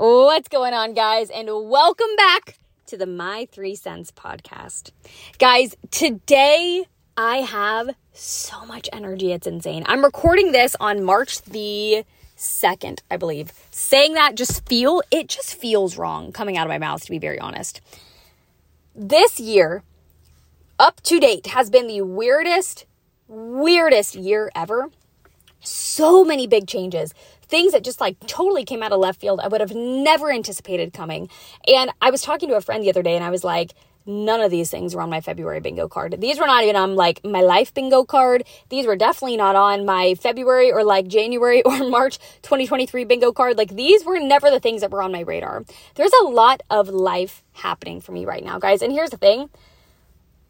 What's going on, guys? And welcome back to the My Three Cents podcast. Guys, today I have so much energy. It's insane. I'm recording this on March the 2nd, I believe. Saying that just feel, it just feels wrong coming out of my mouth, to be very honest. This year, up to date, has been the weirdest, weirdest year ever. So many big changes things that just like totally came out of left field. I would have never anticipated coming. And I was talking to a friend the other day and I was like, none of these things were on my February bingo card. These were not even on like my life bingo card. These were definitely not on my February or like January or March 2023 bingo card. Like these were never the things that were on my radar. There's a lot of life happening for me right now, guys. And here's the thing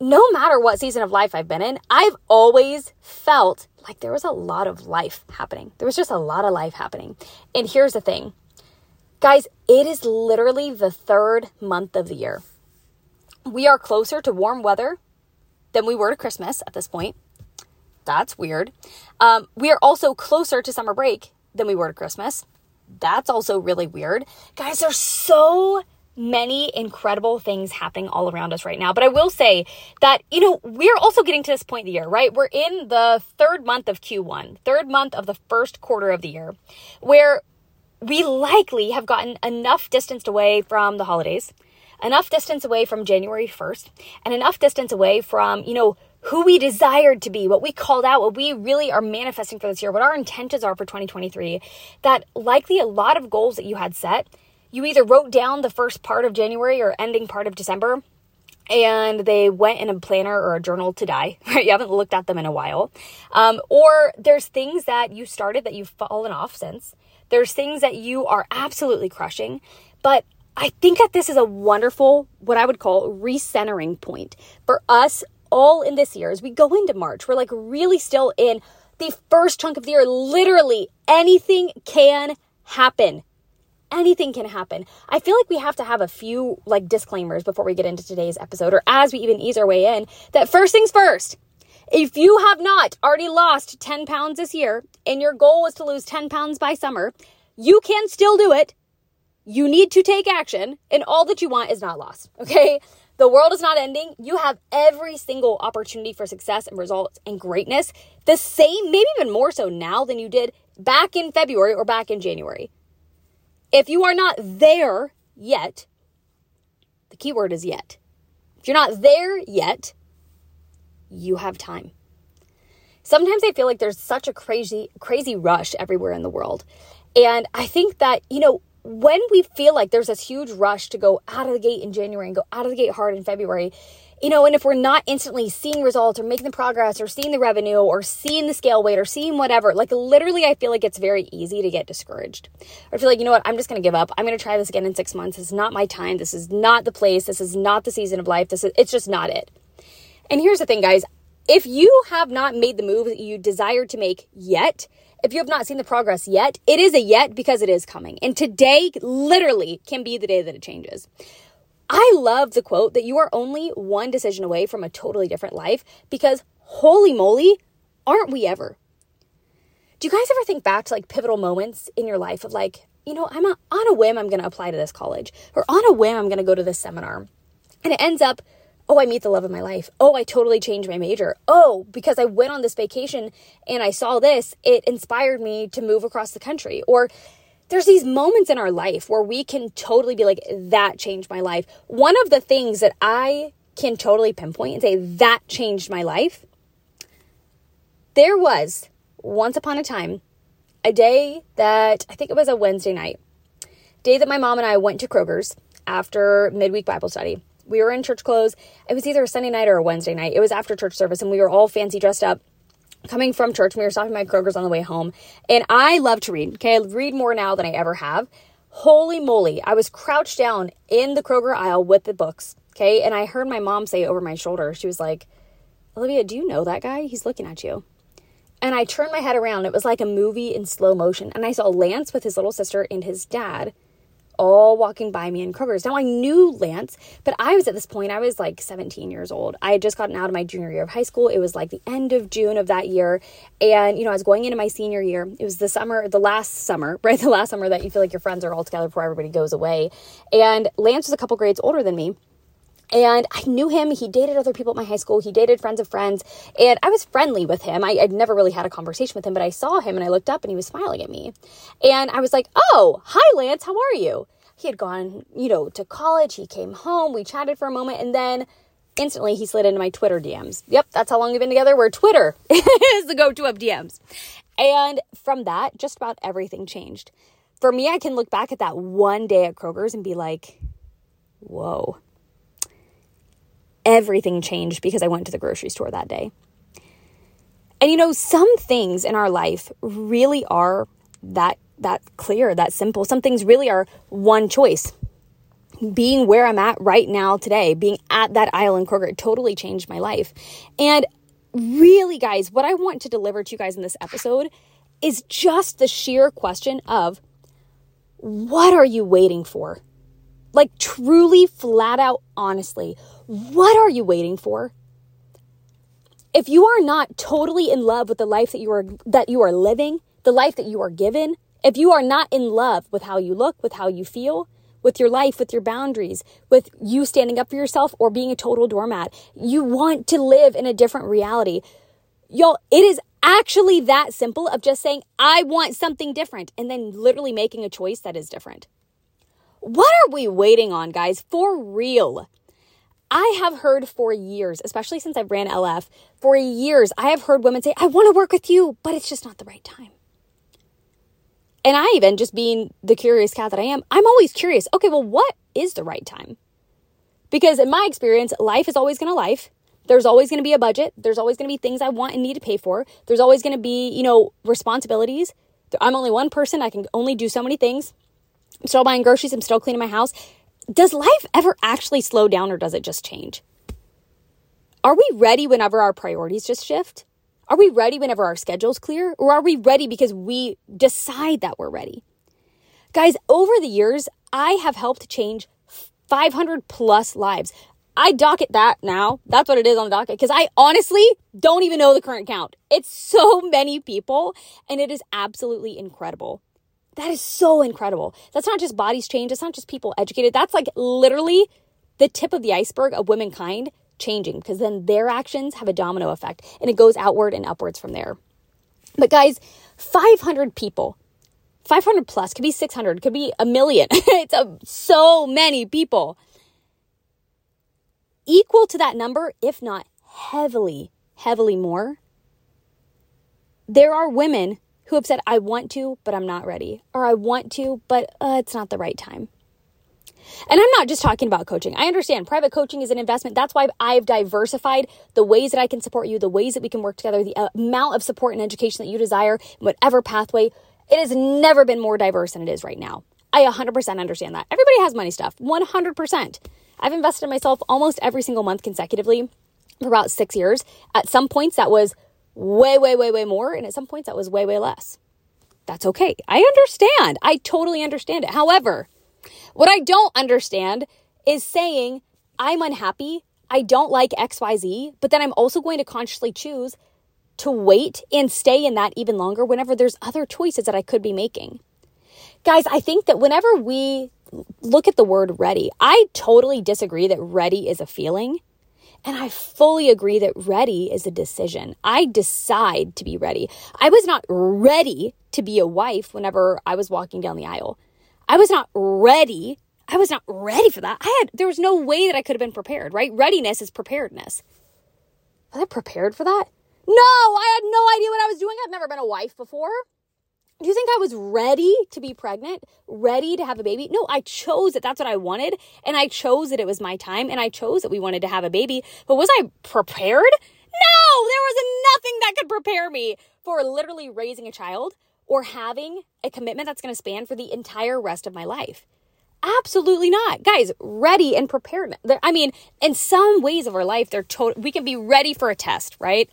no matter what season of life I've been in, I've always felt like there was a lot of life happening. There was just a lot of life happening. And here's the thing guys, it is literally the third month of the year. We are closer to warm weather than we were to Christmas at this point. That's weird. Um, we are also closer to summer break than we were to Christmas. That's also really weird. Guys, there's so many incredible things happening all around us right now. But I will say that, you know, we're also getting to this point of the year, right? We're in the third month of Q1, third month of the first quarter of the year, where we likely have gotten enough distance away from the holidays, enough distance away from January 1st, and enough distance away from, you know, who we desired to be, what we called out, what we really are manifesting for this year, what our intentions are for 2023, that likely a lot of goals that you had set you either wrote down the first part of January or ending part of December and they went in a planner or a journal to die, right? You haven't looked at them in a while. Um, or there's things that you started that you've fallen off since. There's things that you are absolutely crushing. But I think that this is a wonderful, what I would call recentering point for us all in this year as we go into March. We're like really still in the first chunk of the year. Literally anything can happen anything can happen. I feel like we have to have a few like disclaimers before we get into today's episode or as we even ease our way in that first things first. If you have not already lost 10 pounds this year and your goal is to lose 10 pounds by summer, you can still do it. You need to take action and all that you want is not lost. Okay. The world is not ending. You have every single opportunity for success and results and greatness. The same, maybe even more so now than you did back in February or back in January. If you are not there yet, the key word is yet. If you're not there yet, you have time. Sometimes I feel like there's such a crazy, crazy rush everywhere in the world. And I think that, you know, when we feel like there's this huge rush to go out of the gate in January and go out of the gate hard in February, you know, and if we're not instantly seeing results or making the progress or seeing the revenue or seeing the scale weight or seeing whatever, like literally, I feel like it's very easy to get discouraged. Or feel like, you know what, I'm just going to give up. I'm going to try this again in six months. Is not my time. This is not the place. This is not the season of life. This is, it's just not it. And here's the thing, guys. If you have not made the move that you desire to make yet, if you have not seen the progress yet, it is a yet because it is coming. And today literally can be the day that it changes. I love the quote that you are only one decision away from a totally different life because holy moly, aren't we ever? Do you guys ever think back to like pivotal moments in your life of like, you know, I'm a, on a whim, I'm going to apply to this college, or on a whim, I'm going to go to this seminar. And it ends up, oh, I meet the love of my life. Oh, I totally changed my major. Oh, because I went on this vacation and I saw this, it inspired me to move across the country. Or there's these moments in our life where we can totally be like, that changed my life. One of the things that I can totally pinpoint and say, that changed my life, there was once upon a time a day that I think it was a Wednesday night, day that my mom and I went to Kroger's after midweek Bible study. We were in church clothes. It was either a Sunday night or a Wednesday night. It was after church service, and we were all fancy dressed up coming from church, we were stopping by Kroger's on the way home, and I love to read. Okay, I read more now than I ever have. Holy moly, I was crouched down in the Kroger aisle with the books. Okay, and I heard my mom say over my shoulder, she was like, Olivia, do you know that guy? He's looking at you. And I turned my head around. It was like a movie in slow motion. And I saw Lance with his little sister and his dad all walking by me in Kroger's. Now I knew Lance, but I was at this point, I was like 17 years old. I had just gotten out of my junior year of high school. It was like the end of June of that year. And, you know, I was going into my senior year. It was the summer, the last summer, right? The last summer that you feel like your friends are all together before everybody goes away. And Lance was a couple grades older than me. And I knew him. He dated other people at my high school. He dated friends of friends. And I was friendly with him. I, would never really had a conversation with him, but I saw him and I looked up and he was smiling at me. And I was like, Oh, hi, Lance. How are you? He had gone, you know, to college. He came home. We chatted for a moment. And then instantly he slid into my Twitter DMs. Yep, that's how long we've been together. Where Twitter is the go to of DMs. And from that, just about everything changed. For me, I can look back at that one day at Kroger's and be like, Whoa everything changed because I went to the grocery store that day. And you know, some things in our life really are that that clear, that simple. Some things really are one choice. Being where I'm at right now today, being at that aisle in Kroger, totally changed my life. And really, guys, what I want to deliver to you guys in this episode is just the sheer question of what are you waiting for? Like, truly, flat out, honestly, what are you waiting for? If you are not totally in love with the life that you are that you are living, the life that you are given, if you are not in love with how you look, with how you feel, with your life, with your boundaries, with you standing up for yourself or being a total doormat, you want to live in a different reality. Y'all, it is actually that simple of just saying, I want something different, and then literally making a choice that is different. What are we waiting on, guys? For real. I have heard for years, especially since I've ran LF, for years, I have heard women say, I want to work with you, but it's just not the right time. And I even, just being the curious cat that I am, I'm always curious. Okay, well, what is the right time? Because in my experience, life is always going to life. There's always going to be a budget. There's always going to be things I want and need to pay for. There's always going to be, you know, responsibilities. I'm only one person. I can only do so many things. I'm still buying groceries. I'm still cleaning my house does life ever actually slow down or does it just change? Are we ready whenever our priorities just shift? Are we ready whenever our schedule's clear? Or are we ready because we decide that we're ready? Guys, over the years, I have helped change 500 plus lives. I docket that now. That's what it is on the docket because I honestly don't even know the current count. It's so many people and it is absolutely incredible. That is so incredible. That's not just bodies change, it's not just people educated. That's like literally the tip of the iceberg of womankind changing because then their actions have a domino effect and it goes outward and upwards from there. But guys, 500 people, 500 plus, could be 600, could be a million. it's a, so many people. Equal to that number, if not heavily, heavily more, there are women who have said, I want to, but I'm not ready, or I want to, but uh, it's not the right time. And I'm not just talking about coaching. I understand private coaching is an investment. That's why I've diversified the ways that I can support you, the ways that we can work together, the amount of support and education that you desire, whatever pathway. It has never been more diverse than it is right now. I 100% understand that. Everybody has money stuff, 100%. I've invested in myself almost every single month consecutively for about six years. At some points, that was way, way, way, way more. And at some points, that was way, way less. That's okay. I understand. I totally understand it. However, what I don't understand is saying, I'm unhappy. I don't like XYZ, but then I'm also going to consciously choose to wait and stay in that even longer whenever there's other choices that I could be making. Guys, I think that whenever we look at the word ready, I totally disagree that ready is a feeling. And I fully agree that ready is a decision. I decide to be ready. I was not ready to be a wife whenever I was walking down the aisle. I was not ready. I was not ready for that. I had, there was no way that I could have been prepared, right? Readiness is preparedness. Was I prepared for that? No, I had no idea what I was doing. I've never been a wife before. Do you think I was ready to be pregnant, ready to have a baby? No, I chose it. That's what I wanted. And I chose that it was my time and I chose that we wanted to have a baby. But was I prepared? No, there was nothing that could prepare me for literally raising a child or having a commitment that's going to span for the entire rest of my life. Absolutely not. Guys, ready and prepared. I mean, in some ways of our life, they're total, we can be ready for a test, right?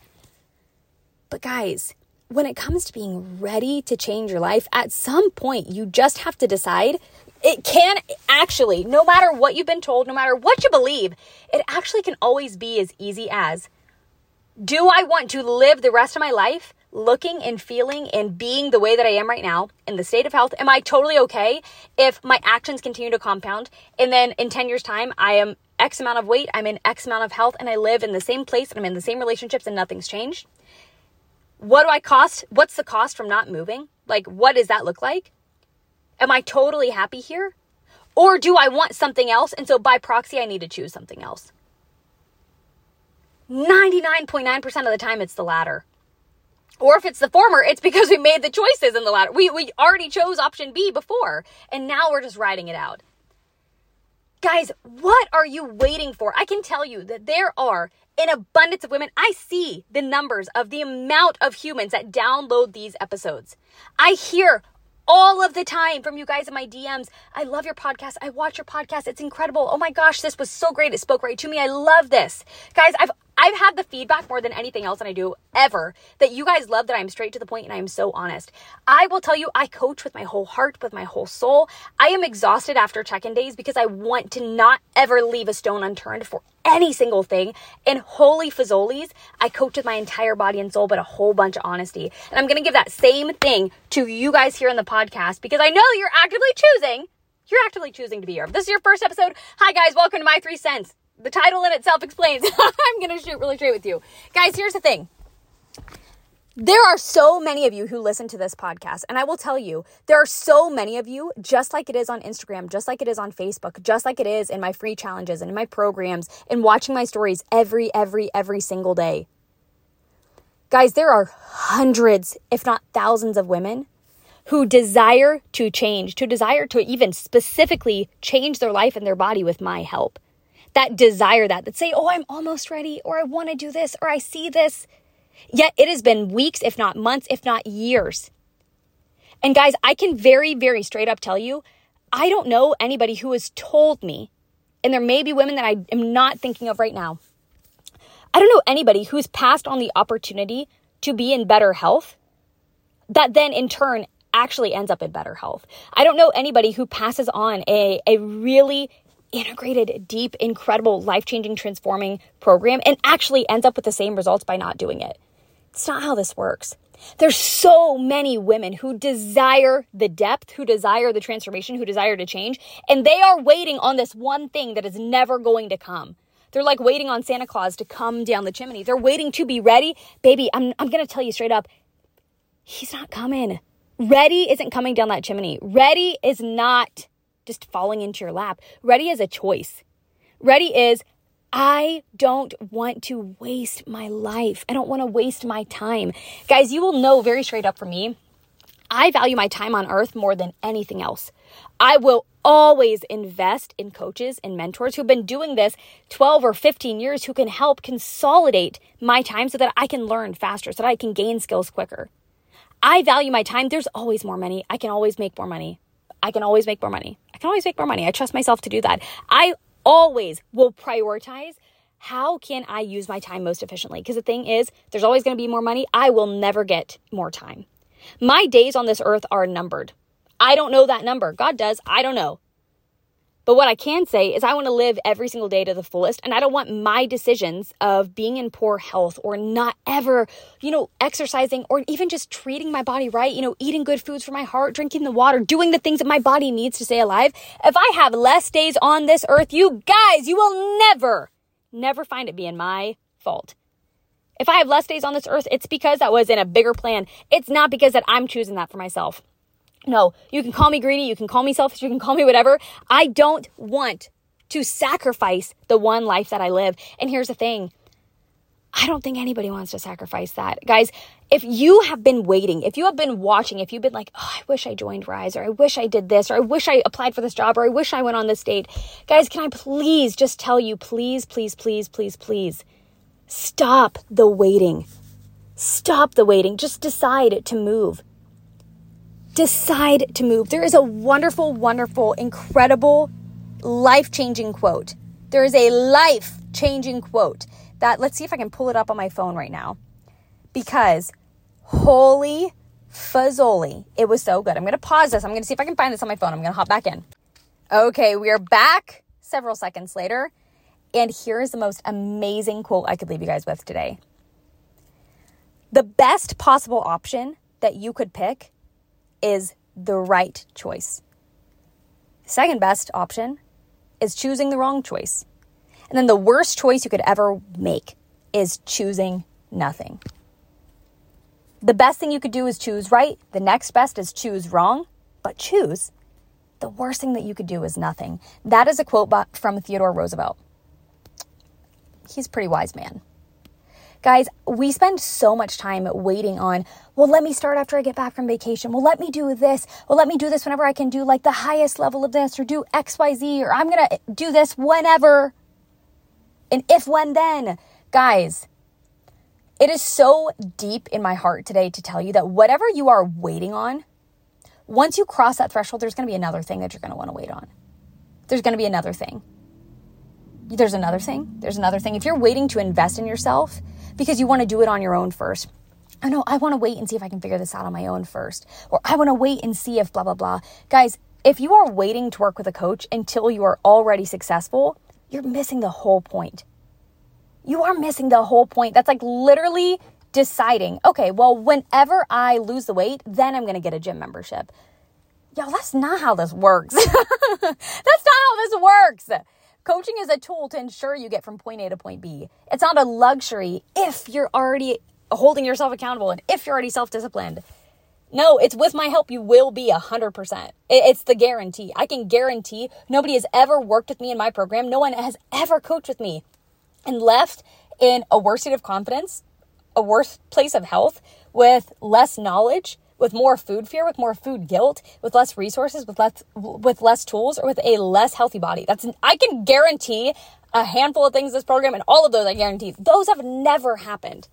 But guys, when it comes to being ready to change your life, at some point you just have to decide it can actually, no matter what you've been told, no matter what you believe, it actually can always be as easy as do I want to live the rest of my life looking and feeling and being the way that I am right now in the state of health? Am I totally okay if my actions continue to compound and then in 10 years' time I am X amount of weight, I'm in X amount of health, and I live in the same place and I'm in the same relationships and nothing's changed? What do I cost? What's the cost from not moving? Like, what does that look like? Am I totally happy here? Or do I want something else? And so by proxy, I need to choose something else. 99.9% of the time, it's the latter. Or if it's the former, it's because we made the choices in the latter. We, we already chose option B before, and now we're just riding it out. Guys, what are you waiting for? I can tell you that there are an abundance of women. I see the numbers of the amount of humans that download these episodes. I hear all of the time from you guys in my DMs. I love your podcast. I watch your podcast. It's incredible. Oh my gosh, this was so great. It spoke right to me. I love this. Guys, I've I've had the feedback more than anything else and I do ever that you guys love that I'm straight to the point and I am so honest. I will tell you, I coach with my whole heart, with my whole soul. I am exhausted after check in days because I want to not ever leave a stone unturned for any single thing. And holy fazoli's, I coach with my entire body and soul, but a whole bunch of honesty. And I'm going to give that same thing to you guys here in the podcast because I know you're actively choosing. You're actively choosing to be here. If this is your first episode, hi guys, welcome to my three cents the title in itself explains. I'm going to shoot really straight with you. Guys, here's the thing. There are so many of you who listen to this podcast, and I will tell you, there are so many of you, just like it is on Instagram, just like it is on Facebook, just like it is in my free challenges and in my programs, and watching my stories every, every, every single day. Guys, there are hundreds, if not thousands, of women who desire to change, to desire to even specifically change their life and their body with my help that desire that, that say, oh, I'm almost ready, or I want to do this, or I see this. Yet it has been weeks, if not months, if not years. And guys, I can very, very straight up tell you, I don't know anybody who has told me, and there may be women that I am not thinking of right now. I don't know anybody who's passed on the opportunity to be in better health that then in turn actually ends up in better health. I don't know anybody who passes on a, a really integrated, deep, incredible, life changing, transforming program and actually ends up with the same results by not doing it. It's not how this works. There's so many women who desire the depth, who desire the transformation, who desire to change, and they are waiting on this one thing that is never going to come. They're like waiting on Santa Claus to come down the chimney. They're waiting to be ready. Baby, I'm, I'm going to tell you straight up, he's not coming. Ready isn't coming down that chimney. Ready is not just falling into your lap. Ready is a choice. Ready is, I don't want to waste my life. I don't want to waste my time. Guys, you will know very straight up for me, I value my time on earth more than anything else. I will always invest in coaches and mentors who've been doing this 12 or 15 years who can help consolidate my time so that I can learn faster, so that I can gain skills quicker. I value my time. There's always more money. I can always make more money. I can always make more money. I can always make more money. I trust myself to do that. I always will prioritize how can I use my time most efficiently? Because the thing is, there's always going to be more money. I will never get more time. My days on this earth are numbered. I don't know that number. God does. I don't know. But what I can say is, I want to live every single day to the fullest. And I don't want my decisions of being in poor health or not ever, you know, exercising or even just treating my body right, you know, eating good foods for my heart, drinking the water, doing the things that my body needs to stay alive. If I have less days on this earth, you guys, you will never, never find it being my fault. If I have less days on this earth, it's because that was in a bigger plan. It's not because that I'm choosing that for myself. No, you can call me greedy, you can call me selfish, you can call me whatever. I don't want to sacrifice the one life that I live. And here's the thing I don't think anybody wants to sacrifice that. Guys, if you have been waiting, if you have been watching, if you've been like, oh, I wish I joined Rise, or I wish I did this, or I wish I applied for this job, or I wish I went on this date, guys, can I please just tell you, please, please, please, please, please, stop the waiting. Stop the waiting. Just decide to move decide to move. There is a wonderful, wonderful, incredible, life changing quote. There is a life changing quote that, let's see if I can pull it up on my phone right now. Because holy fuzzoli, it was so good. I'm going to pause this. I'm going to see if I can find this on my phone. I'm going to hop back in. Okay, we are back several seconds later. And here is the most amazing quote I could leave you guys with today. The best possible option that you could pick is the right choice. Second best option is choosing the wrong choice. And then the worst choice you could ever make is choosing nothing. The best thing you could do is choose right. The next best is choose wrong, but choose. The worst thing that you could do is nothing. That is a quote from Theodore Roosevelt. He's a pretty wise man. Guys, we spend so much time waiting on, well, let me start after I get back from vacation. Well, let me do this. Well, let me do this whenever I can do like the highest level of this or do XYZ or I'm going to do this whenever. And if, when, then. Guys, it is so deep in my heart today to tell you that whatever you are waiting on, once you cross that threshold, there's going to be another thing that you're going to want to wait on. There's going to be another thing. There's another thing. There's another thing. If you're waiting to invest in yourself because you want to do it on your own first, I know I want to wait and see if I can figure this out on my own first, or I want to wait and see if blah, blah, blah. Guys, if you are waiting to work with a coach until you are already successful, you're missing the whole point you are missing the whole point. That's like literally deciding, okay, well, whenever I lose the weight, then I'm going to get a gym membership. Yo, that's not how this works. that's not how this works. Coaching is a tool to ensure you get from point A to point B. It's not a luxury if you're already holding yourself accountable and if you're already self disciplined. No, it's with my help, you will be 100%. It's the guarantee. I can guarantee nobody has ever worked with me in my program. No one has ever coached with me and left in a worse state of confidence, a worse place of health, with less knowledge, with more food fear, with more food guilt, with less resources, with less with less tools, or with a less healthy body. That's I can guarantee a handful of things this program and all of those I guarantee those have never happened.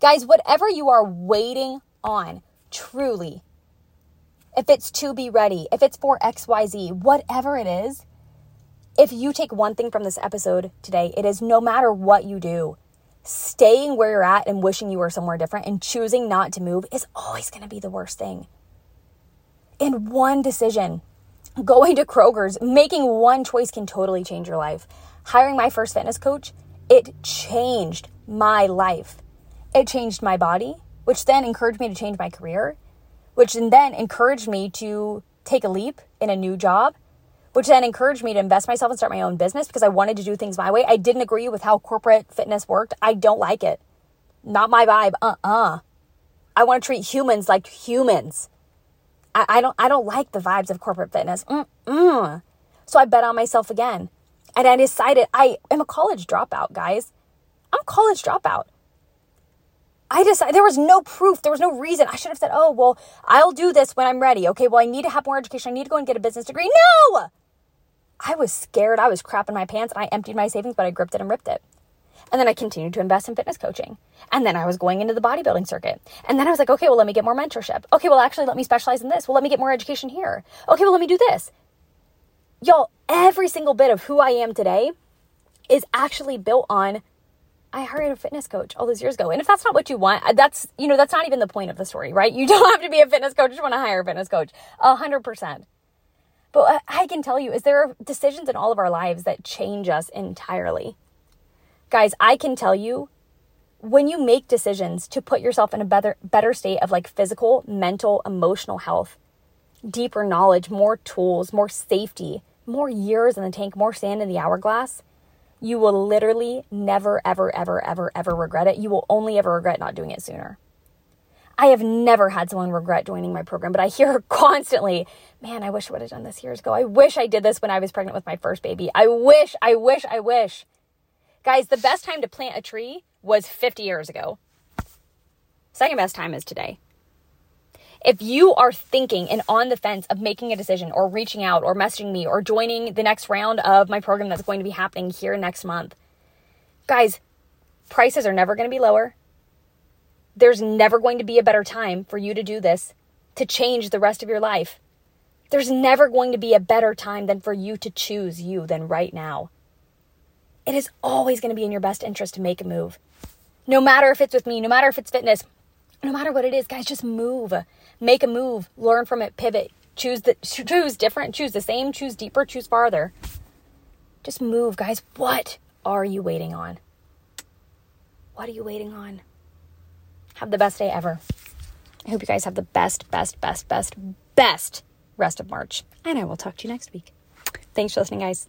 Guys, whatever you are waiting on, truly, if it's to be ready, if it's for XYZ, whatever it is, if you take one thing from this episode today, it is no matter what you do, staying where you're at and wishing you were somewhere different and choosing not to move is always going to be the worst thing. In one decision, going to Kroger's, making one choice can totally change your life. Hiring my first fitness coach, it changed my life. It changed my body, which then encouraged me to change my career, which then encouraged me to take a leap in a new job which then encouraged me to invest myself and start my own business because I wanted to do things my way. I didn't agree with how corporate fitness worked. I don't like it. Not my vibe. Uh-uh. I want to treat humans like humans. I, I don't I don't like the vibes of corporate fitness. Mm-mm. So I bet on myself again. And I decided I am a college dropout, guys. I'm a college dropout. I decided there was no proof, there was no reason. I should have said, "Oh, well, I'll do this when I'm ready." Okay, well, I need to have more education. I need to go and get a business degree. No! I was scared. I was crapping my pants and I emptied my savings, but I gripped it and ripped it. And then I continued to invest in fitness coaching. And then I was going into the bodybuilding circuit. And then I was like, okay, well, let me get more mentorship. Okay, well, actually, let me specialize in this. Well, let me get more education here. Okay, well, let me do this. Y'all, every single bit of who I am today is actually built on I hired a fitness coach all those years ago. And if that's not what you want, uh, that's, you know, that's not even the point of the story, right? You don't have to be a fitness coach to want to hire a fitness coach. A hundred percent. But I can tell you is there are decisions in all of our lives that change us entirely. Guys, I can tell you when you make decisions to put yourself in a better better state of like physical, mental, emotional health, deeper knowledge, more tools, more safety, more years in the tank, more sand in the hourglass, you will literally never ever ever ever ever regret it. You will only ever regret not doing it sooner. I have never had someone regret joining my program, but I hear her constantly, man, I wish I would have done this years ago. I wish I did this when I was pregnant with my first baby. I wish, I wish, I wish. Guys, the best time to plant a tree was 50 years ago. Second best time is today. If you are thinking and on the fence of making a decision or reaching out or messaging me or joining the next round of my program that's going to be happening here next month, guys, prices are never going to be lower. There's never going to be a better time for you to do this to change the rest of your life. There's never going to be a better time than for you to choose you than right now. It is always going to be in your best interest to make a move. No matter if it's with me, no matter if it's fitness, no matter what it is, guys, just move. Make a move, learn from it, pivot. choose the choose different, choose the same, choose deeper, choose farther. Just move, guys. What are you waiting on? What are you waiting on? Have the best day ever. I hope you guys have the best, best, best, best, best rest of March. And I will talk to you next week. Thanks for listening, guys.